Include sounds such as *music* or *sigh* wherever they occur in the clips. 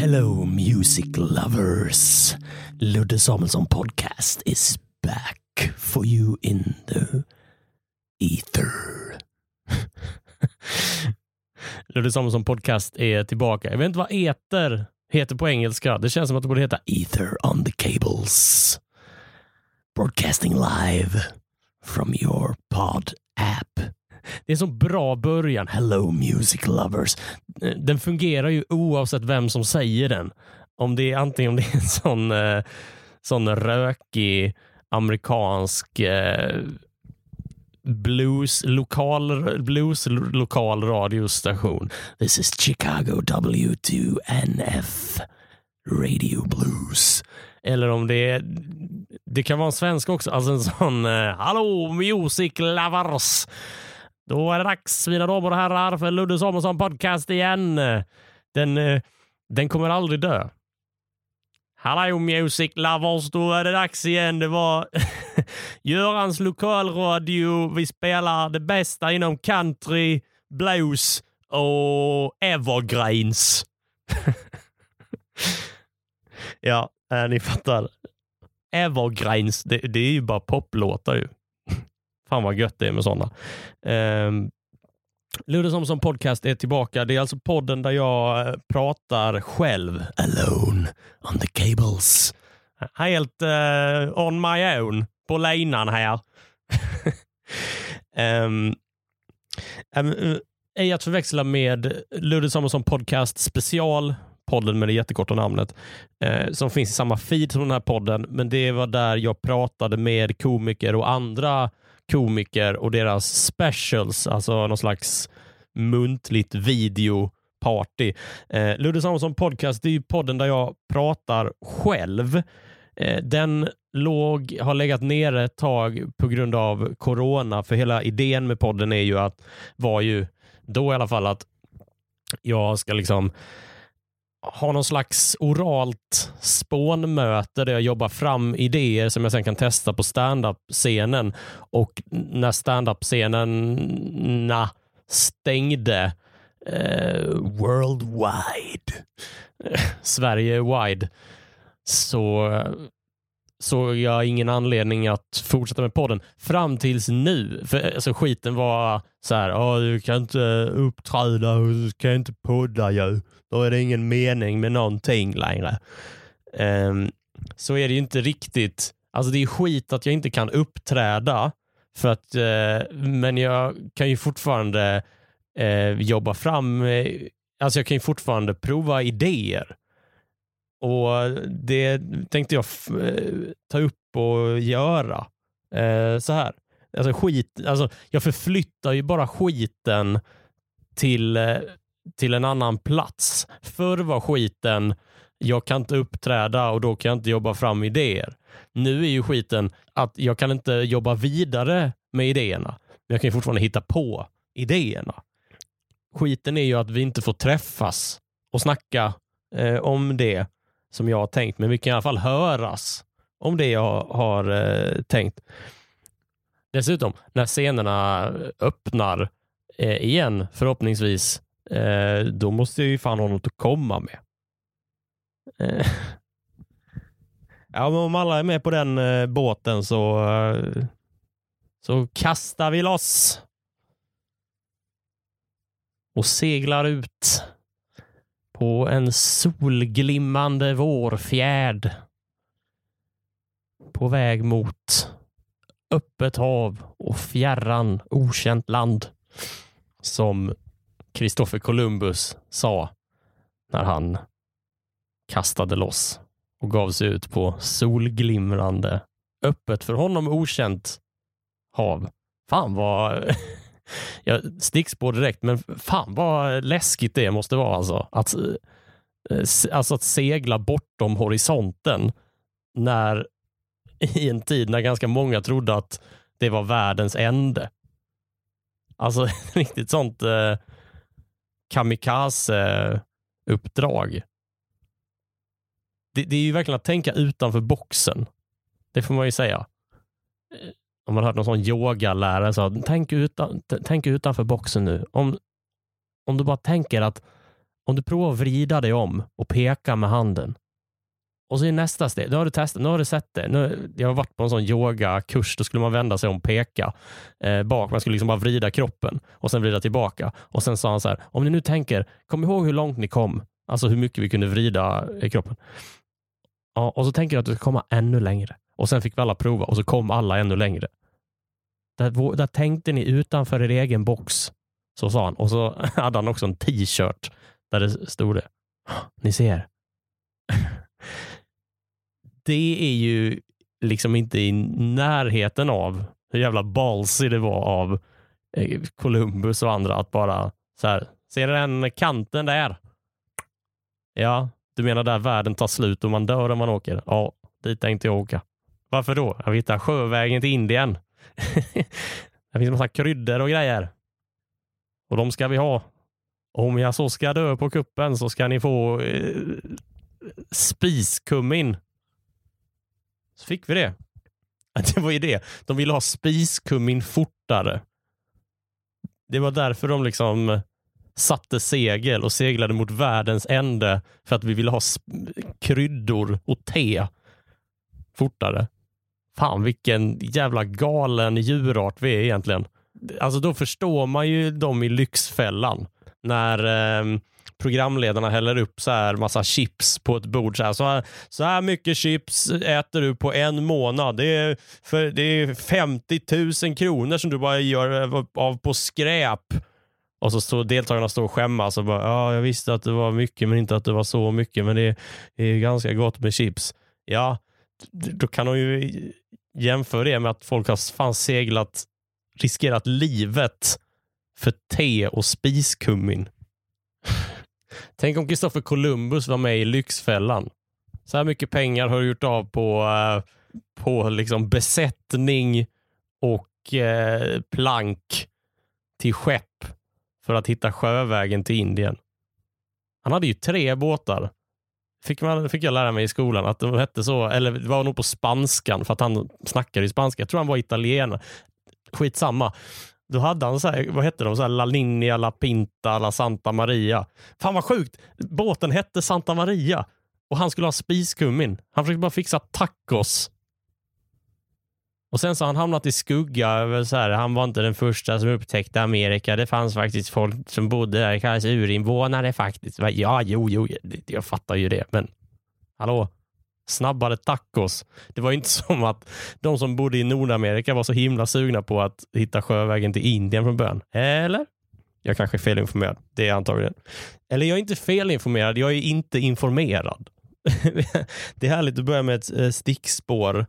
Hello, music lovers. Ludde Samuelsson podcast is back for you in the ether. *laughs* Ludde Samuelsson podcast är tillbaka. Jag vet inte vad eter heter på engelska. Det känns som att det borde heta Ether on the cables. Broadcasting live from your pod app. Det är en så bra början. Hello music lovers. Eh, den fungerar ju oavsett vem som säger den. Om det är antingen om det är en sån, eh, sån rökig amerikansk eh, blues lokal, blues lokal radiostation. This is Chicago W2NF Radio Blues. Eller om det är, det kan vara en svensk också, alltså en sån eh, Hallå music lovers. Då är det dags, mina damer och herrar, för Ludde Samuelsson podcast igen. Den, eh, den kommer aldrig dö. Hallå music lovers, då är det dags igen. Det var *laughs* Görans lokalradio. Vi spelar det bästa inom country, blues och evergreens. *laughs* ja, eh, ni fattar. Evergreens, det, det är ju bara poplåtar ju. Fan vad gött det är med sådana. Eh, Ludde Samuelsson podcast är tillbaka. Det är alltså podden där jag eh, pratar själv. Alone on the cables. Helt uh, on my own på linan här. um, um, ej att förväxla med Ludde Samuelsson podcast special podden med det jättekorta namnet, eh, som finns i samma feed som den här podden, men det var där jag pratade med komiker och andra komiker och deras specials, alltså någon slags muntligt videoparty. Eh, Ludde Samuelsson podcast, det är ju podden där jag pratar själv. Eh, den låg, har legat nere ett tag på grund av corona, för hela idén med podden är ju att, var ju då i alla fall att jag ska liksom har någon slags oralt spånmöte där jag jobbar fram idéer som jag sen kan testa på standup-scenen. Och när standup-scenen stängde eh, worldwide, *laughs* Sverige-wide, så såg jag ingen anledning att fortsätta med podden fram tills nu. För eh, alltså, skiten var så här, ah, du kan inte eh, uppträda du kan inte podda ju. Då är det ingen mening med någonting längre. Um, så är det ju inte riktigt. Alltså det är skit att jag inte kan uppträda, för att, uh, men jag kan ju fortfarande uh, jobba fram, uh, alltså jag kan ju fortfarande prova idéer. Och det tänkte jag eh, ta upp och göra. Eh, så här. Alltså skit, alltså jag förflyttar ju bara skiten till eh, till en annan plats. Förr var skiten, jag kan inte uppträda och då kan jag inte jobba fram idéer. Nu är ju skiten att jag kan inte jobba vidare med idéerna, men jag kan fortfarande hitta på idéerna. Skiten är ju att vi inte får träffas och snacka eh, om det som jag har tänkt, men vi kan i alla fall höras om det jag har eh, tänkt. Dessutom, när scenerna öppnar eh, igen, förhoppningsvis eh, då måste jag ju fan ha något att komma med. Eh. *laughs* Ja, men om alla är med på den eh, båten så, eh, så kastar vi loss och seglar ut på en solglimmande vårfjärd på väg mot öppet hav och fjärran okänt land som Kristoffer Columbus sa när han kastade loss och gav sig ut på solglimrande, öppet för honom okänt hav. Fan vad... *laughs* Jag stickspår direkt, men fan vad läskigt det måste vara alltså. Att, eh, alltså att segla bortom horisonten när i en tid när ganska många trodde att det var världens ände. Alltså *laughs* riktigt sånt eh, kamikaze-uppdrag. Det, det, är ju verkligen att tänka utanför boxen. Det får man ju säga. Om man hört någon sån yogalärare säga, tänk, utan, tänk utanför boxen nu. Om, om du bara tänker att om du provar att vrida dig om och peka med handen. Och så i nästa steg, nu har du testat, nu har du sett det. Nu, jag har varit på en sån yogakurs, då skulle man vända sig om och peka eh, bak. Man skulle liksom bara vrida kroppen och sen vrida tillbaka. Och sen sa han så här, om ni nu tänker, kom ihåg hur långt ni kom. Alltså hur mycket vi kunde vrida kroppen. Ja, och så tänker jag att du ska komma ännu längre. Och sen fick vi alla prova och så kom alla ännu längre. Där, där tänkte ni utanför er egen box. Så sa han. Och så *laughs* hade han också en t-shirt där det stod det. Ni ser. *laughs* Det är ju liksom inte i närheten av hur jävla ballsy det var av eh, Columbus och andra att bara så här, ser du den kanten där? Ja, du menar där världen tar slut och man dör om man åker? Ja, dit tänkte jag åka. Varför då? Jag hittar sjövägen till Indien. *laughs* det finns massa kryddor och grejer. Och de ska vi ha. Om jag så ska dö på kuppen så ska ni få eh, spiskummin. Så fick vi det. *laughs* Det var ju det. De ville ha spiskummin fortare. Det var därför de liksom eh, satte segel och seglade mot världens ände för att vi ville ha kryddor och te fortare. Fan vilken jävla galen djurart vi är egentligen. Alltså då förstår man ju dem i Lyxfällan när eh, programledarna häller upp så här massa chips på ett bord. Så här, så här, så här mycket chips äter du på en månad. Det är, för, det är 50 000 kronor som du bara gör av på skräp. Och så står deltagarna står och skämmas och bara, ja, jag visste att det var mycket, men inte att det var så mycket. Men det, det är ganska gott med chips. Ja, då kan hon ju jämföra det med att folk har fan seglat, riskerat livet för te och spiskummin. Tänk om Kristoffer Columbus var med i Lyxfällan. Så här mycket pengar har du gjort av på, eh, på liksom besättning och eh, plank till skepp för att hitta sjövägen till Indien. Han hade ju tre båtar. Fick, man, fick jag lära mig i skolan att de hette så, eller det var nog på spanskan för att han snackade i spanska. Jag tror han var italienare. Skitsamma. Då hade han så här, vad hette de? Så här, La Linea, La Pinta, La Santa Maria. Fan vad sjukt! Båten hette Santa Maria och han skulle ha spiskummin. Han försökte bara fixa tacos. Och sen så har han hamnat i skugga. Så här, han var inte den första som upptäckte Amerika. Det fanns faktiskt folk som bodde där, Kallas urinvånare faktiskt. Ja, jo, jo, jag fattar ju det, men hallå? snabbare tacos. Det var inte *laughs* som att de som bodde i Nordamerika var så himla sugna på att hitta sjövägen till Indien från början. Eller? Jag kanske är felinformerad. Det är antagligen. Eller jag är inte felinformerad, jag är inte informerad. *laughs* det är härligt att börja med ett eh, stickspår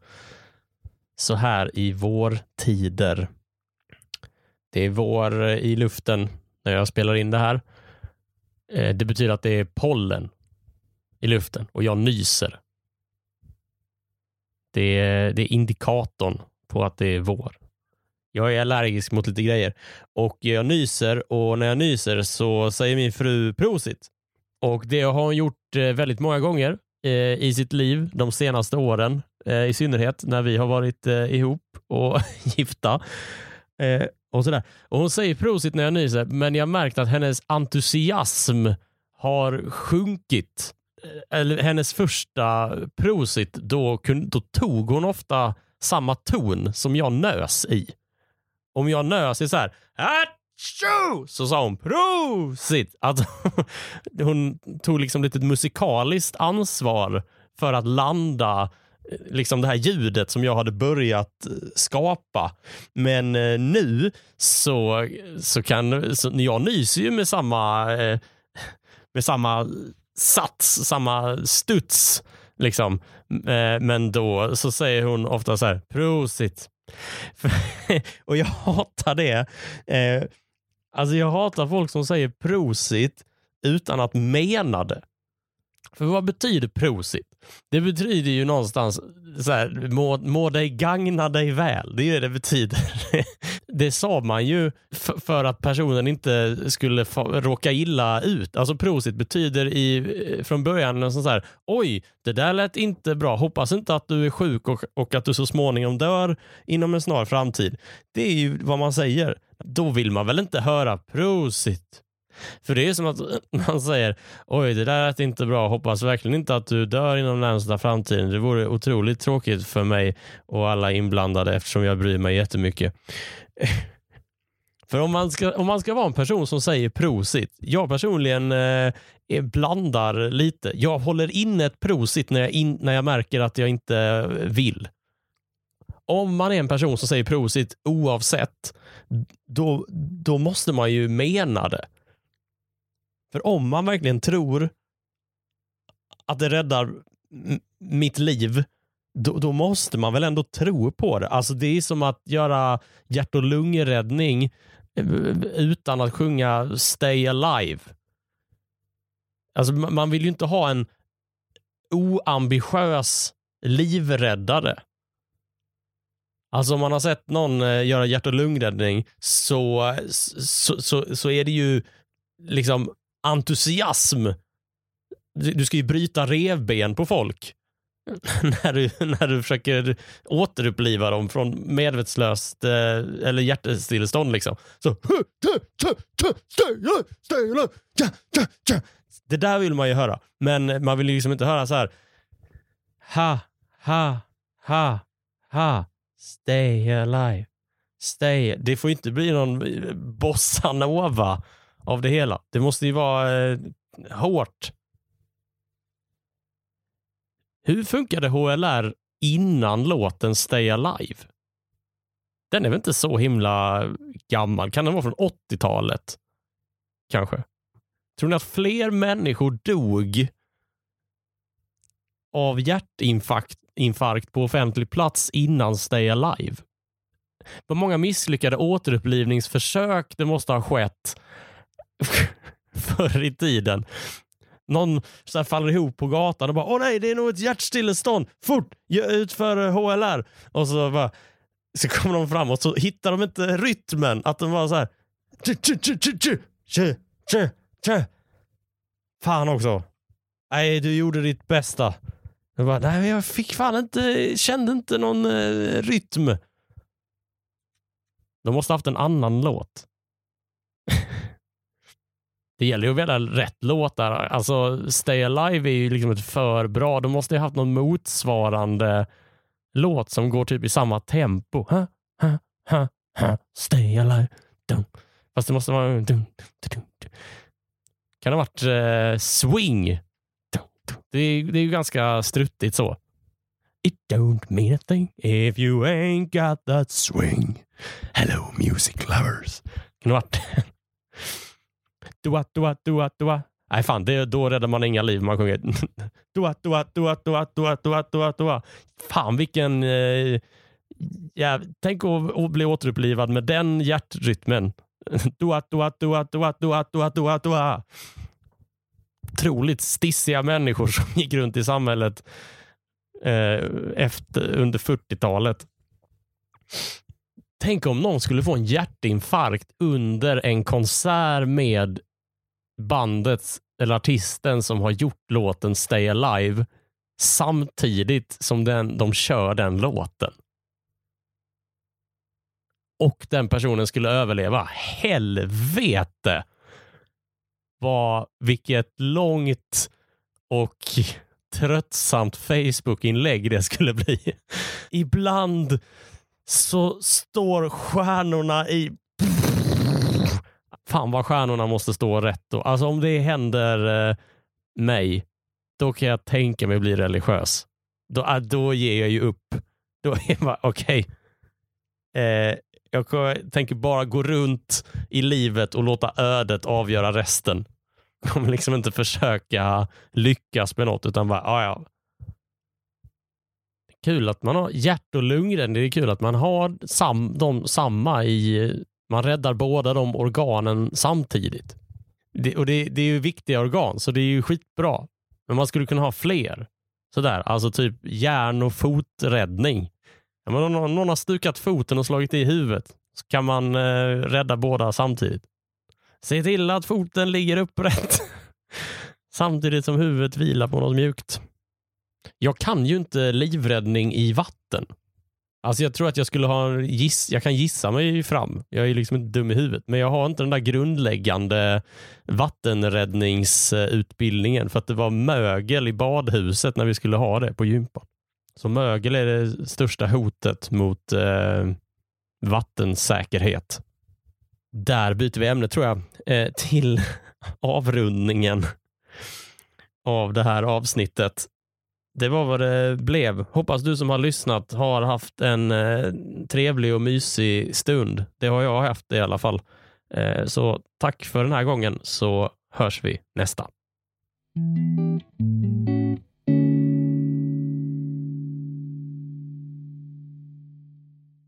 så här i vårtider. Det är vår eh, i luften när jag spelar in det här. Eh, det betyder att det är pollen i luften och jag nyser. Det är, det är indikatorn på att det är vår. Jag är allergisk mot lite grejer och jag nyser och när jag nyser så säger min fru prosit. Och det har hon gjort eh, väldigt många gånger i sitt liv de senaste åren, eh, i synnerhet när vi har varit eh, ihop och *laughs* gifta. Eh, och, sådär. och Hon säger prosit när jag nyser, men jag märkt att hennes entusiasm har sjunkit eh, eller hennes första prosit, då, då tog hon ofta samma ton som jag nös i. Om jag nös i så här, Achoo! så sa hon prosit. Alltså, *laughs* hon tog liksom lite musikaliskt ansvar för att landa liksom det här ljudet som jag hade börjat eh, skapa. Men eh, nu så, så kan så jag nyser ju med samma eh, med samma sats, samma studs. Liksom. Eh, men då så säger hon ofta så här, prosit. *laughs* och jag hatar det. Eh, alltså jag hatar folk som säger prosit utan att mena det. För vad betyder prosit? Det betyder ju någonstans så här, må, må dig gagna dig väl. Det är det det betyder. *laughs* det sa man ju för att personen inte skulle råka illa ut. Alltså prosit betyder i, eh, från början så här, oj, det där lät inte bra. Hoppas inte att du är sjuk och, och att du så småningom dör inom en snar framtid. Det är ju vad man säger. Då vill man väl inte höra prosit? För det är som att *laughs* man säger, oj det där är inte bra, hoppas verkligen inte att du dör inom närmsta framtiden. Det vore otroligt tråkigt för mig och alla inblandade eftersom jag bryr mig jättemycket. *laughs* För om man, ska, om man ska vara en person som säger prosit, jag personligen eh, blandar lite. Jag håller inne ett prosit när jag, in, när jag märker att jag inte vill. Om man är en person som säger prosit oavsett, då, då måste man ju mena det. För om man verkligen tror att det räddar mitt liv, då, då, måste man väl ändå tro på det. Alltså Det är som att göra hjärt och lungräddning eh, utan att sjunga Stay Alive. Alltså Man vill ju inte ha en oambitiös livräddare. Alltså om man har sett någon eh, göra hjärt och lungräddning så, så, så, så är det ju liksom entusiasm. Du ska ju bryta revben på folk *laughs* när du, när du försöker återuppliva dem från medvetslöst eh, eller hjärtstillestånd. Liksom. Så, det där vill man ju höra, men man vill ju liksom inte höra så här. Ha, ha, ha, ha, stay alive. Stay. Det får inte bli någon bossanova av det hela. Det måste ju vara eh, hårt. Hur funkade HLR innan låten Stay Alive? Den är väl inte så himla gammal? Kan den vara från 80-talet? Kanske. Tror ni att fler människor dog av hjärtinfarkt på offentlig plats innan Stay Alive? Vad många misslyckade återupplivningsförsök det måste ha skett *laughs* förr i tiden. Någon så här faller ihop på gatan och bara åh nej, det är nog ett hjärtstillestånd. Fort, utför HLR. Och så bara så kommer de fram och så hittar de inte rytmen. Att de bara så här. Fan också. Nej, du gjorde ditt bästa. Jag bara, nej, jag fick fan inte, kände inte någon eh, rytm. De måste haft en annan låt det gäller ju att välja rätt låtar. Alltså Stay Alive är ju liksom ett för bra. De måste ju haft någon motsvarande låt som går typ i samma tempo. Ha, ha, ha, ha. Stay Alive. Dun. Fast det måste vara... Dun, dun, dun, Kan det ha varit eh, Swing? Det är, det är ju ganska struttigt så. It don't mean a thing if you ain't got that swing. Hello music lovers. Kan det ha varit *laughs* Dua, dua, dua, dua. Nej fan, det, då räddar man inga liv man sjunger. Dua, dua, dua, dua, dua, dua, dua, dua. Fan vilken... Eh, ja, tänk att, bli återupplivad med den hjärtrytmen. Dua, dua, dua, dua, dua, dua, dua, dua. Otroligt stissiga människor som gick runt i samhället eh, efter, under 40-talet. Tänk om någon skulle få en hjärtinfarkt under en konsert med bandet eller artisten som har gjort låten Stay Alive samtidigt som den, de kör den låten. Och den personen skulle överleva. Helvete! Vad, vilket långt och tröttsamt Facebook-inlägg det skulle bli. Ibland så står stjärnorna i fan vad stjärnorna måste stå rätt. Då. Alltså om det händer eh, mig, då kan jag tänka mig bli religiös. Då, ah, då ger jag ju upp. Då är jag okej. Okay. Eh, jag tänker bara gå runt i livet och låta ödet avgöra resten. Jag *laughs* kommer liksom inte försöka lyckas med något utan bara, ja ja. Kul att man har hjärt och lungren. Det är kul att man har sam, de, samma i man räddar båda de organen samtidigt. Det, och det, det är ju viktiga organ, så det är ju skitbra. Men man skulle kunna ha fler. Sådär, alltså typ hjärn och foträddning. Ja, men om någon, någon har stukat foten och slagit i huvudet så kan man eh, rädda båda samtidigt. Se till att foten ligger upprätt *laughs* samtidigt som huvudet vilar på något mjukt. Jag kan ju inte livräddning i vatten. Alltså jag tror att jag skulle ha en giss, jag kan gissa mig fram. Jag är liksom inte dum i huvudet, men jag har inte den där grundläggande vattenräddningsutbildningen för att det var mögel i badhuset när vi skulle ha det på gympan. Så mögel är det största hotet mot eh, vattensäkerhet. Där byter vi ämne tror jag eh, till *laughs* avrundningen av det här avsnittet. Det var vad det blev. Hoppas du som har lyssnat har haft en eh, trevlig och mysig stund. Det har jag haft i alla fall. Eh, så tack för den här gången så hörs vi nästa.